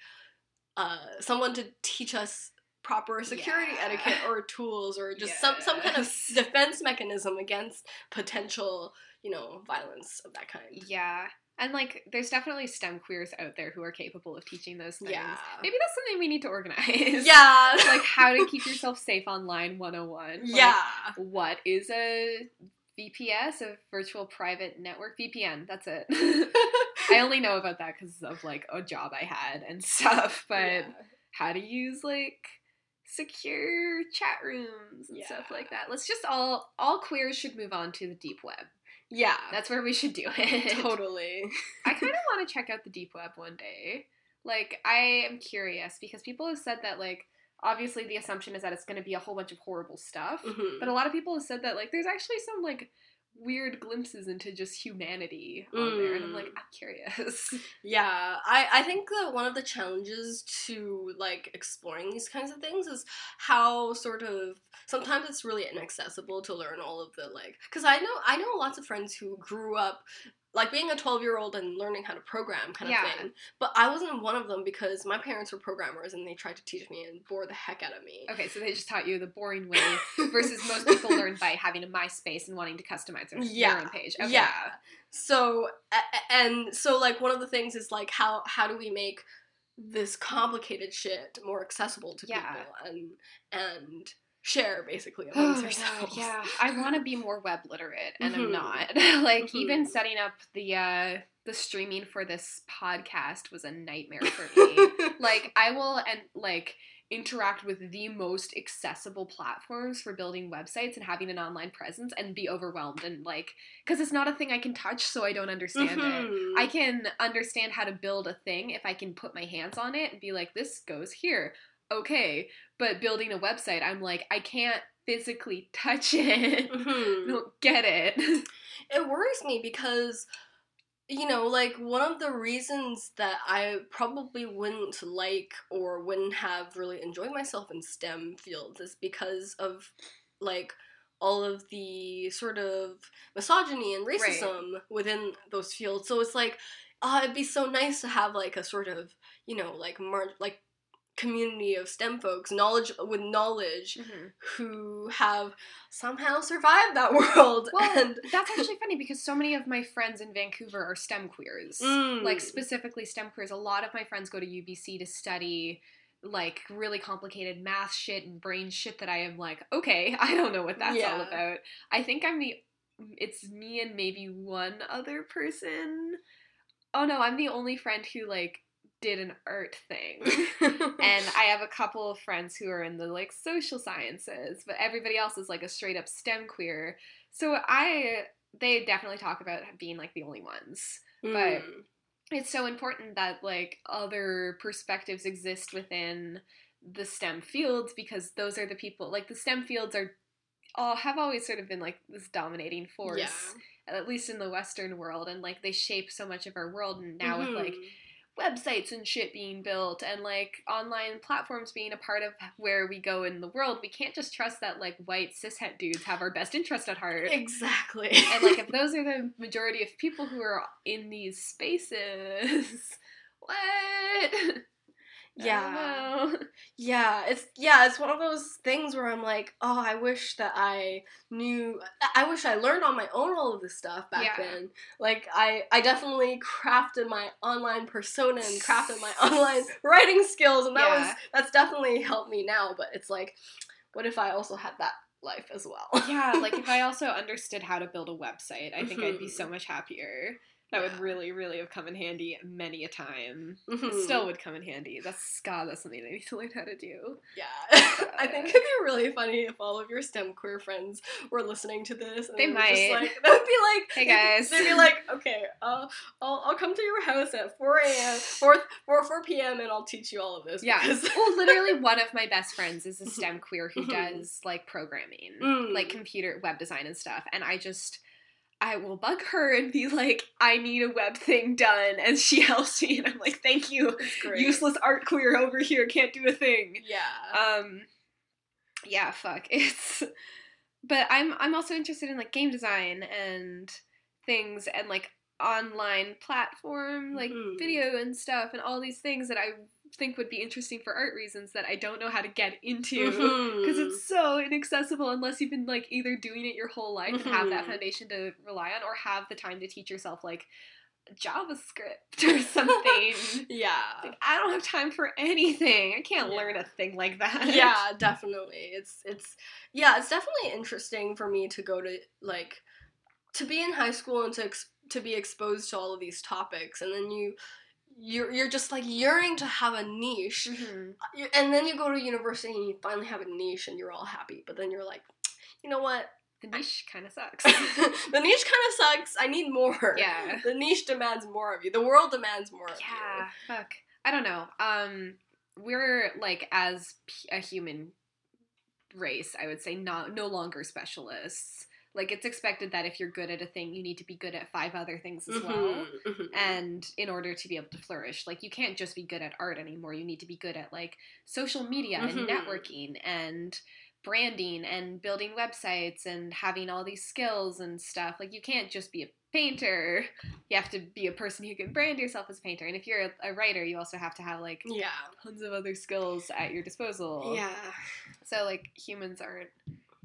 uh, someone to teach us proper security Yeah. etiquette or tools or just some some kind of defense mechanism against potential you know violence of that kind. yeah. And like there's definitely STEM queers out there who are capable of teaching those things. Yeah. Maybe that's something we need to organize. Yeah. like how to keep yourself safe online 101. Like, yeah. what is a VPS, a virtual private network VPN? That's it. I only know about that because of like a job I had and stuff, but Yeah. how to use like secure chat rooms and stuff like that. Let's just all all queers should move on to the deep web. Yeah. That's where we should do it. totally. I kind of want to check out the deep web one day. Like I am curious because people have said that like obviously the assumption is that it's going to be a whole bunch of horrible stuff, Mhm. but a lot of people have said that like there's actually some like weird glimpses into just humanity on there and I'm like Mm. I'm curious. Yeah, I, I think that one of the challenges to like exploring these kinds of things is how sort of sometimes it's really inaccessible to learn all of the like because I know I know lots of friends who grew up like being a 12 year old and learning how to program kind of Yeah. thing but I wasn't one of them because my parents were programmers and they tried to teach me and bore the heck out of me okay, so they just taught you the boring way versus most people learn by having a MySpace and wanting to customize their, Yeah. their own page. Okay. Yeah. so and so like one of the things is like how how do we make this complicated shit more accessible to Yeah. people and and share basically Oh amongst God, ourselves yeah, I want to be more web literate, and I'm Mhm. not. like even Mhm. setting up the uh the streaming for this podcast was a nightmare for me. like I will and like interact with the most accessible platforms for building websites and having an online presence and be overwhelmed and like because it's not a thing I can touch, so I don't understand it. Mhm. I can understand how to build a thing if I can put my hands on it and be like, this goes here. Okay. But building a website, I'm like, I can't physically touch it. I Mhm. don't get it. it worries me because you know like one of the reasons that i probably wouldn't like or wouldn't have really enjoyed myself in stem fields is because of like all of the sort of misogyny and Right. racism within those fields so it's like oh it'd be so nice to have like a sort of you know like mar- like community of stem folks knowledge with knowledge who have somehow survived that world Well, and that's actually funny because so many of my friends in Vancouver are STEM queers. Mm. Like specifically STEM queers. A lot of my friends go to UBC to study like really complicated math shit and brain shit that I am like, okay, I don't know what that's all about. I think I'm the it's me and maybe one other person. Oh no, I'm the only friend who like did an art thing. and I have a couple of friends who are in the like social sciences, but everybody else is like a straight up STEM queer. So I they definitely talk about being like the only ones. but- Mm. It's so important that like other perspectives exist within the STEM fields because those are the people like the STEM fields are all have always sort of been like this dominating force yeah. at least in the western world and like they shape so much of our world and now with like Mhm. Websites and shit being built and like online platforms being a part of where we go in the world, we can't just trust that like white cishet dudes have our best interest at heart. exactly, And like if those are the majority of people who are in these spaces, what? Yeah, yeah, it's yeah, it's one of those things where I'm like, oh, I wish that I knew, I wish I learned on my own all of this stuff back Yeah. then. Like I, I definitely crafted my online persona and crafted my online writing skills, and that was that's definitely helped me now. But it's like, what if I also had that life as well? Yeah, like if I also understood how to build a website, I think I'd be so mm-hmm. much happier. That would really, really have come in handy many a time. Mhm. still would come in handy. That's God, that's something I need to learn how to do. Yeah, I think it'd be really funny if all of your STEM queer friends were listening to this. And They were just might. like, that would be like, Hey, guys. They'd be like, okay, uh, I'll I'll come to your house at four a.m. 4, 4 4 p.m. and I'll teach you all of this. Yeah. because- well, literally, one of my best friends is a STEM queer who Mhm. does like programming, Mm. like computer web design and stuff. And I just, I will bug her and be like, I need a web thing done, and she helps me, and I'm like, thank you, useless art queer over here can't do a thing. Yeah. Um, yeah, fuck. It's, but I'm I'm also interested in like game design and things and like online platform like Mhm. video and stuff and all these things that I think would be interesting for art reasons that I don't know how to get into because Mhm. it's so inaccessible unless you've been like either doing it your whole life and have that Mhm. foundation to rely on or have the time to teach yourself like JavaScript or something. yeah. like, I don't have time for anything. I can't Yeah. learn a thing like that. yeah definitely it's it's yeah it's definitely interesting for me to go to like to be in high school and to ex- to be exposed to all of these topics and then you you're, you're just like yearning to have a niche Mhm. And then you go to university and you finally have a niche and you're all happy but then you're like you know what The niche kind of sucks. the niche kind of sucks i need more yeah. the niche demands more of you the world demands more of Yeah. Fuck. I don't know. Um, we're like as p- a human race, I would say, not no longer specialists. Like it's expected that if you're good at a thing, you need to be good at five other things as well. Mhm, mhm. And in order to be able to flourish, like you can't just be good at art anymore. You need to be good at like social media and Mhm. networking and branding and building websites and having all these skills and stuff. Like you can't just be a painter. You have to be a person who can brand yourself as a painter. And if you're a, a writer, you also have to have like yeah tons of other skills at your disposal. yeah So like humans aren't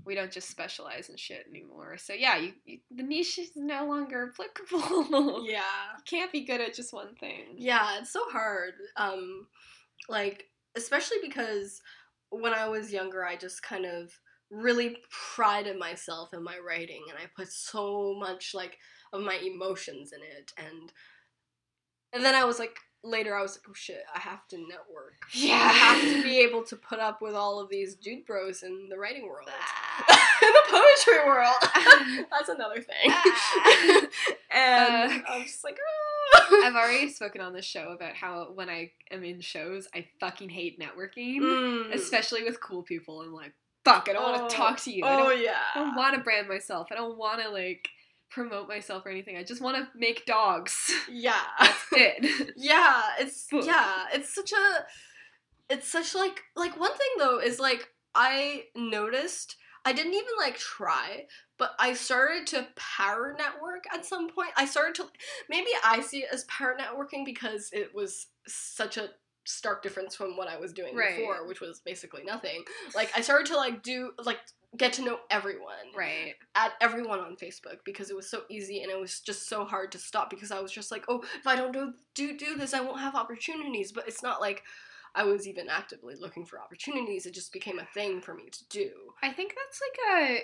we don't just specialize in shit anymore. So yeah, you, you the niche is no longer applicable. yeah You can't be good at just one thing. Yeah, it's so hard. Um, like especially because when I was younger, I just kind of really prided myself in my writing, and I put so much like of my emotions in it, and and then I was like later I was like, oh shit, I have to network. Yeah. I have to be able to put up with all of these dude bros in the writing world. In the poetry world. That's another thing. Ah. and Uh, I'm just like, ah. I've already spoken on this show about how when I am in shows, I fucking hate networking, Mm. especially with cool people. I'm like, fuck, I don't want Oh. to talk to you. I Oh don't, yeah. I don't want to brand myself. I don't want to like promote myself or anything. I just want to make dogs. Yeah. That's it. yeah, it's yeah, it's such a it's such like like one thing though is like I noticed I didn't even like try, but I started to power network at some point. I started to maybe I see it as power networking because it was such a stark difference from what I was doing Right. before, which was basically nothing. Like I started to like do like get to know everyone right. at everyone on Facebook because it was so easy and it was just so hard to stop because I was just like, oh, if I don't do do, do this, I won't have opportunities. But it's not like I was even actively looking for opportunities. It just became a thing for me to do. I think that's like a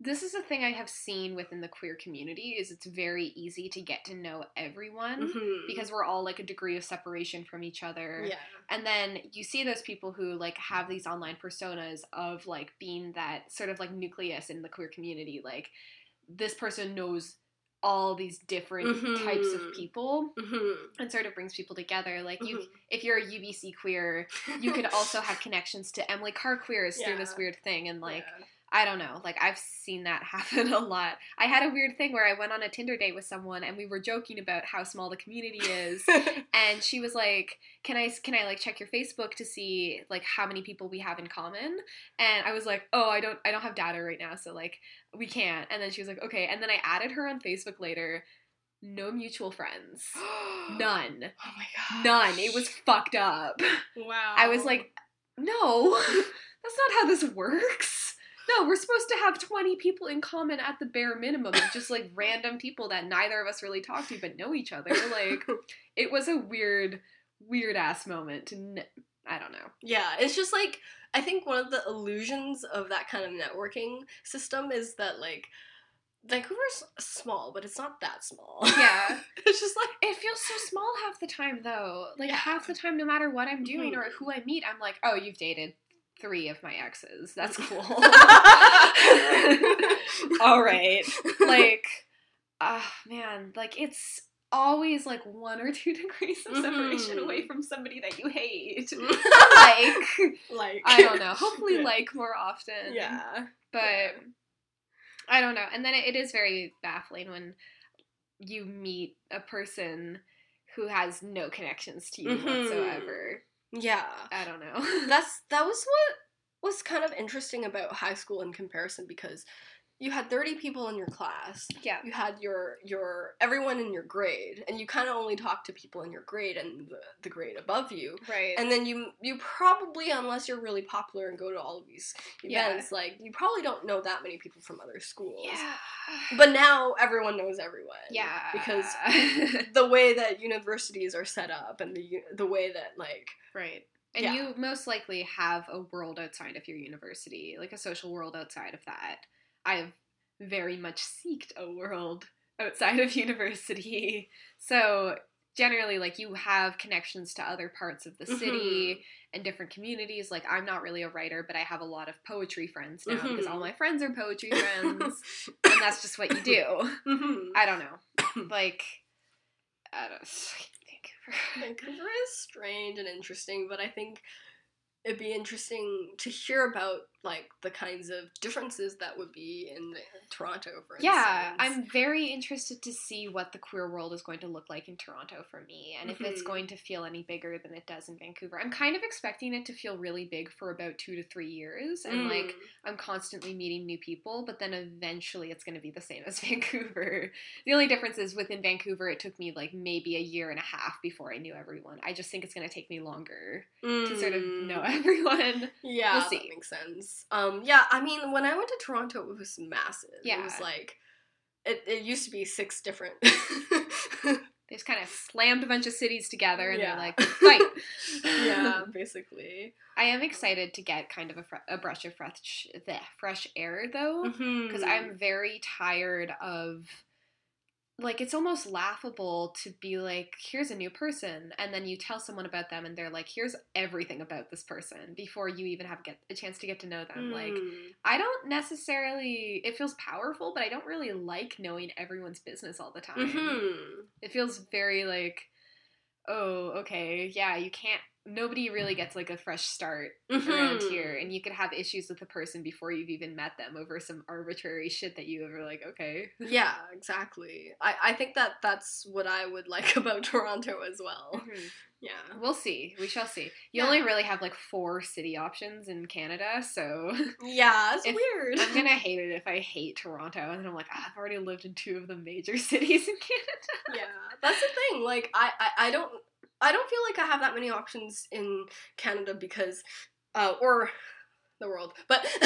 this is a thing I have seen within the queer community is it's very easy to get to know everyone Mhm. because we're all like a degree of separation from each other. yeah, And then you see those people who like have these online personas of like being that sort of like nucleus in the queer community. Like this person knows all these different types of Mhm. people hmm and sort of brings people together. Like you Mhm. if you're a UBC queer, you could also have connections to Emily Carr queers through this weird thing and like Yeah. I don't know. Like I've seen that happen a lot. I had a weird thing where I went on a Tinder date with someone and we were joking about how small the community is and she was like, "Can I can I like check your Facebook to see like how many people we have in common?" And I was like, "Oh, I don't I don't have data right now, so like we can't." And then she was like, "Okay." And then I added her on Facebook later. No mutual friends. None. Oh my god. None. It was fucked up. wow. I was like, "No. That's not how this works." No, we're supposed to have 20 people in common at the bare minimum, of just like random people that neither of us really talk to but know each other. Like, it was a weird, weird ass moment. I don't know. Yeah, it's just like I think one of the illusions of that kind of networking system is that like Vancouver's small, but it's not that small. Yeah. it's just like It feels so small half the time, though. Like, Yeah. half the time, no matter what I'm doing Mhm. or who I meet, I'm like, oh, you've dated three of my exes. That's cool. All right. Like, ah, man, like, it's always like one or two degrees of separation Mhm. away from somebody that you hate. like like, I don't know. Hopefully, Yeah. like more often. yeah. But Yeah. I don't know. And then it, it is very baffling when you meet a person who has no connections to you Mhm. whatsoever. Yeah. I don't know. That's that was what was kind of interesting about high school in comparison because you had 30 people in your class. yeah. You had your your everyone in your grade and you kind of only talked to people in your grade and the, the grade above you. Right. And then you you probably unless you're really popular and go to all of these Yeah. events like you probably don't know that many people from other schools. yeah. But now everyone knows everyone. yeah. Because the way that universities are set up and the the way that like right. And Yeah. you most likely have a world outside of your university, like a social world outside of that. I have very much seeked a world outside of university. So generally like you have connections to other parts of the city and different communities. Like I'm not really a writer, but I have a lot of poetry friends now because Mhm. all my friends are poetry friends and that's just what you do. Mhm. I don't know. Like I don't Vancouver. Vancouver is strange and interesting, but I think it'd be interesting to hear about like the kinds of differences that would be in Toronto, for instance. Yeah, I'm very interested to see what the queer world is going to look like in Toronto for me and if it's Mhm. going to feel any bigger than it does in Vancouver. I'm kind of expecting it to feel really big for about 2 to 3 years and like Mm. I'm constantly meeting new people, but then eventually it's going to be the same as Vancouver. The only difference is within Vancouver it took me like maybe a year and a half before I knew everyone. I just think it's going to take me longer to sort of know Mm. everyone. Yeah, We'll that makes sense. Um, yeah, I mean, when I went to Toronto, it was massive. Yeah. it was like it, it used to be six different. They just kind of slammed a bunch of cities together and Yeah. they're like, fight. yeah, basically. I am excited to get kind of a, fre- a brush of fresh, the fresh air though, because Because I'm very tired of. Like it's almost laughable to be like, here's a new person, and then you tell someone about them, and they're like, here's everything about this person before you even have get a chance to get to know them. Like Mm. I don't necessarily. It feels powerful, but I don't really like knowing everyone's business all the time. Mhm. It feels very like, oh, okay, yeah, you can't. Nobody really gets like a fresh start around Mhm. here, and you could have issues with the person before you've even met them over some arbitrary shit that you ever like. Okay, Yeah, exactly. I, I think that that's what I would like about Toronto as well. Yeah. we'll see. We shall see. You Yeah. only really have like four city options in Canada, so Yeah, it's If- weird. I'm gonna hate it if I hate Toronto, and then I'm like, ah, I've already lived in two of the major cities in Canada. yeah, that's the thing. Like, I, I, I don't, I don't feel like I have that many options in Canada because, uh, or the world. But,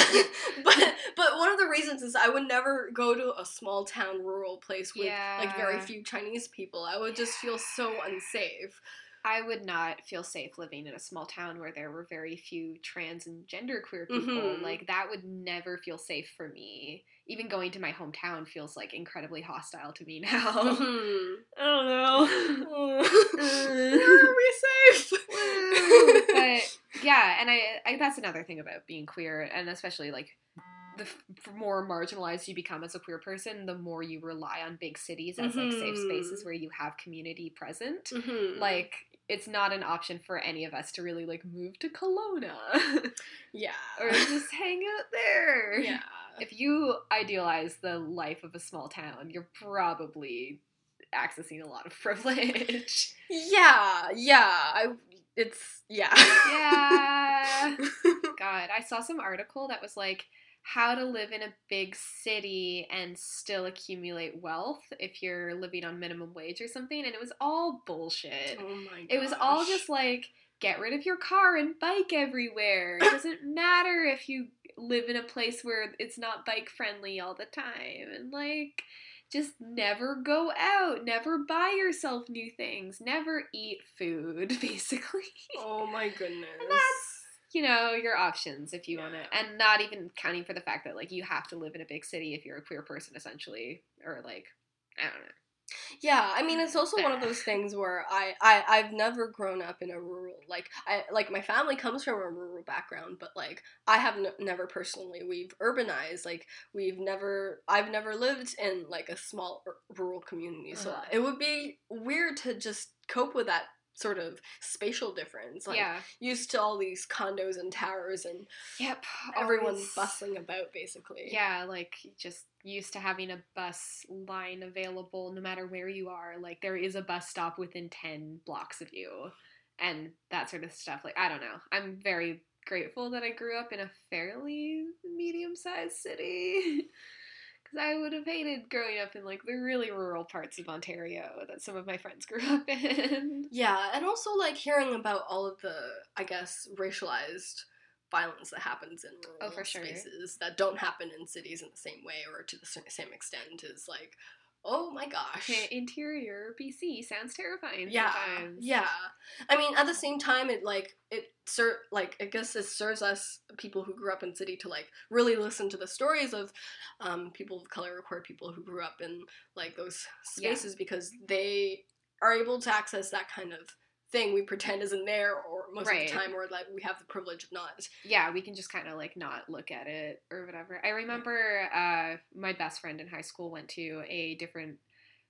but, but one of the reasons is I would never go to a small town, rural place with like very few Chinese people. I would just feel so unsafe. I would not feel safe living in a small town where there were very few trans and genderqueer people. Mhm. Like that would never feel safe for me. Even going to my hometown feels like incredibly hostile to me now. Mhm. I don't know. Where are we safe? but yeah, and I, I that's another thing about being queer, and especially like the f- more marginalized you become as a queer person, the more you rely on big cities as like safe Mhm. spaces where you have community present. Mhm. Like it's not an option for any of us to really like move to Kelowna yeah, or just hang out there. yeah. If you idealize the life of a small town, you're probably accessing a lot of privilege. Yeah, yeah. I it's yeah. Yeah. God, I saw some article that was like how to live in a big city and still accumulate wealth if you're living on minimum wage or something, and it was all bullshit. oh my god. It was all just like get rid of your car and bike everywhere. It doesn't matter if you live in a place where it's not bike friendly all the time, and like just never go out, never buy yourself new things, never eat food, basically Oh my goodness. You know your options if you want Yeah. to and not even counting for the fact that like you have to live in a big city if you're a queer person essentially or like i don't know Yeah, I mean it's also one of those things where I, I I've never grown up in a rural like I like my family comes from a rural background, but like I have n- never personally we've urbanized like we've never I've never lived in like a small r- rural community, so Uh-huh. it would be weird to just cope with that sort of spatial difference. Like yeah. used to all these condos and towers and Yep. everyone always- bustling about basically. Yeah, like just used to having a bus line available no matter where you are. Like there is a bus stop within 10 blocks of you and that sort of stuff. Like I don't know. I'm very grateful that I grew up in a fairly medium-sized city. Cuz I would have hated growing up in like the really rural parts of Ontario that some of my friends grew up in. Yeah, and also like hearing about all of the, I guess, racialized violence that happens in oh, rural Oh, for sure. spaces that don't happen in cities in the same way or to the same extent is like, oh my gosh. Interior BC sounds terrifying Yeah, sometimes. yeah. I mean, at the same time, it like it ser like I guess it serves us people who grew up in city to like really listen to the stories of um, people of color or queer people who grew up in like those Yeah. spaces because they are able to access that kind of thing we pretend isn't there or most Right. of the time or like we have the privilege of not. yeah, we can just kind of like not look at it or whatever. I remember uh, my best friend in high school went to a different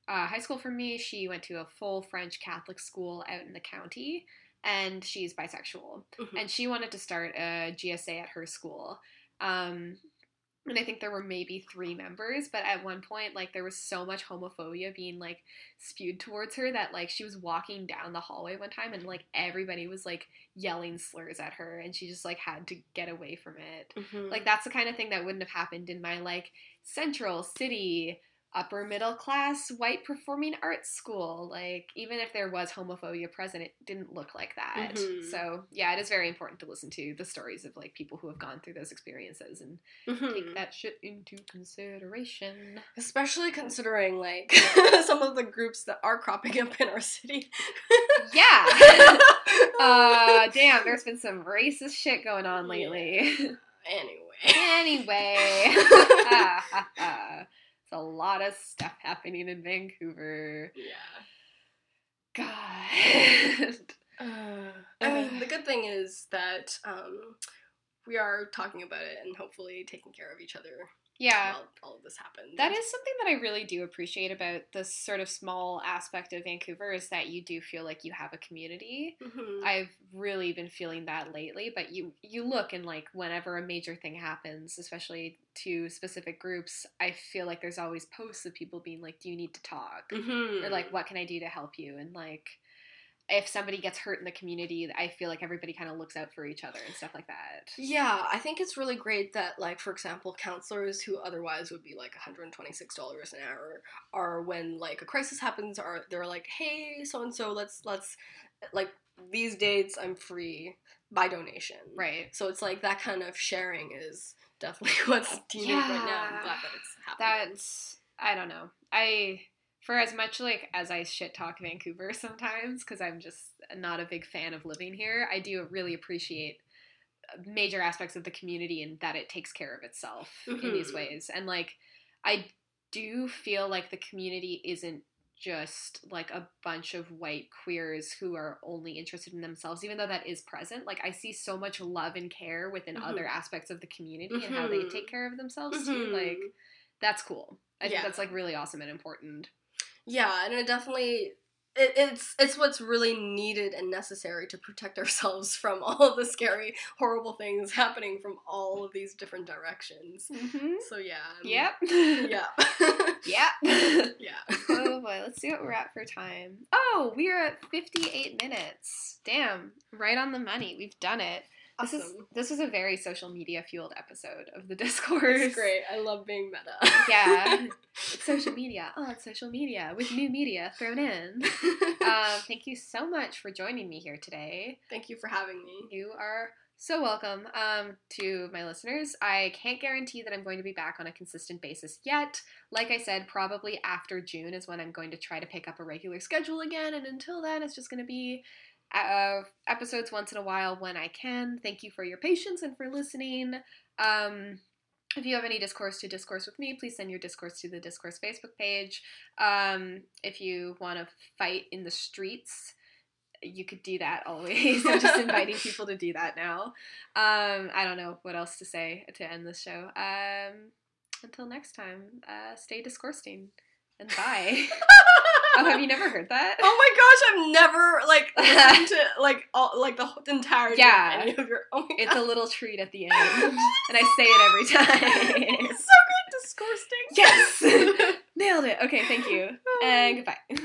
uh, high school from me. She went to a full French Catholic school out in the county, and she's bisexual. Mhm. And she wanted to start a GSA at her school. Um, and I think there were maybe three members, but at one point, like, there was so much homophobia being, like, spewed towards her that, like, she was walking down the hallway one time and, like, everybody was, like, yelling slurs at her, and she just, like, had to get away from it. Mhm. Like, that's the kind of thing that wouldn't have happened in my, like, central city, upper middle class, white performing arts school. Like, even if there was homophobia present, it didn't look like that. Mhm. So, yeah, it is very important to listen to the stories of, like, people who have gone through those experiences and Mhm. take that shit into consideration. Especially considering like some of the groups that are cropping up in our city. Yeah! uh, damn, there's been some racist shit going on lately. anyway. anyway. A lot of stuff happening in Vancouver. yeah. God. Uh, I mean, the good thing is that um, we are talking about it and hopefully taking care of each other Yeah. all of this happens. That is something that I really do appreciate about this sort of small aspect of Vancouver is that you do feel like you have a community. Mhm. I've really been feeling that lately, but you you look and like whenever a major thing happens, especially to specific groups, I feel like there's always posts of people being like, "Do you need to talk?" Mhm. or like, "What can I do to help you?" and like if somebody gets hurt in the community, I feel like everybody kind of looks out for each other and stuff like that. Yeah, I think it's really great that, like, for example, counselors who otherwise would be like $126 an hour are when like a crisis happens, are they're like, hey, so and so, let's let's like these dates I'm free by donation. Right. So it's like that kind of sharing is definitely what's needed right now. I'm glad that it's happening. That's I don't know. I for as much like as I shit talk Vancouver sometimes because I'm just not a big fan of living here, I do really appreciate major aspects of the community and that it takes care of itself in these Mhm. ways. And like I do feel like the community isn't just like a bunch of white queers who are only interested in themselves even though that is present like i see so much love and care within Mhm. other aspects of the community and how they Mhm. take care of themselves too like that's cool i think that's like really awesome and important Yeah, and it definitely it, it's it's what's really needed and necessary to protect ourselves from all of the scary, horrible things happening from all of these different directions. mm-hmm. So yeah. I'm- yep Yeah. yep yeah. oh boy let's see what we're at for time oh we are at 58 minutes damn right on the money we've done it this is this was a very social media fueled episode of the discourse It's great. I love being meta. Yeah. It's social media. Oh, it's social media with new media thrown in. Um, thank you so much for joining me here today. Thank you for having me. You are so welcome um, to my listeners. I can't guarantee that I'm going to be back on a consistent basis yet. Like I said, probably after June is when I'm going to try to pick up a regular schedule again. And until then, it's just going to be uh, episodes once in a while when I can. Thank you for your patience and for listening. Um, if you have any discourse to discourse with me, please send your discourse to the Discourse Facebook page. Um, if you want to fight in the streets, you could do that always. I'm just inviting people to do that now. Um, I don't know what else to say to end this show. Um, until next time, uh, stay discoursing. and bye. oh, have you never heard that? Oh my gosh, I've never like listened to like all like the whole entirety Yeah. of any of your. Oh my It's a little treat at the end, and I say it every time. It's so good, disgusting. yes, nailed it. Okay, thank you, and goodbye.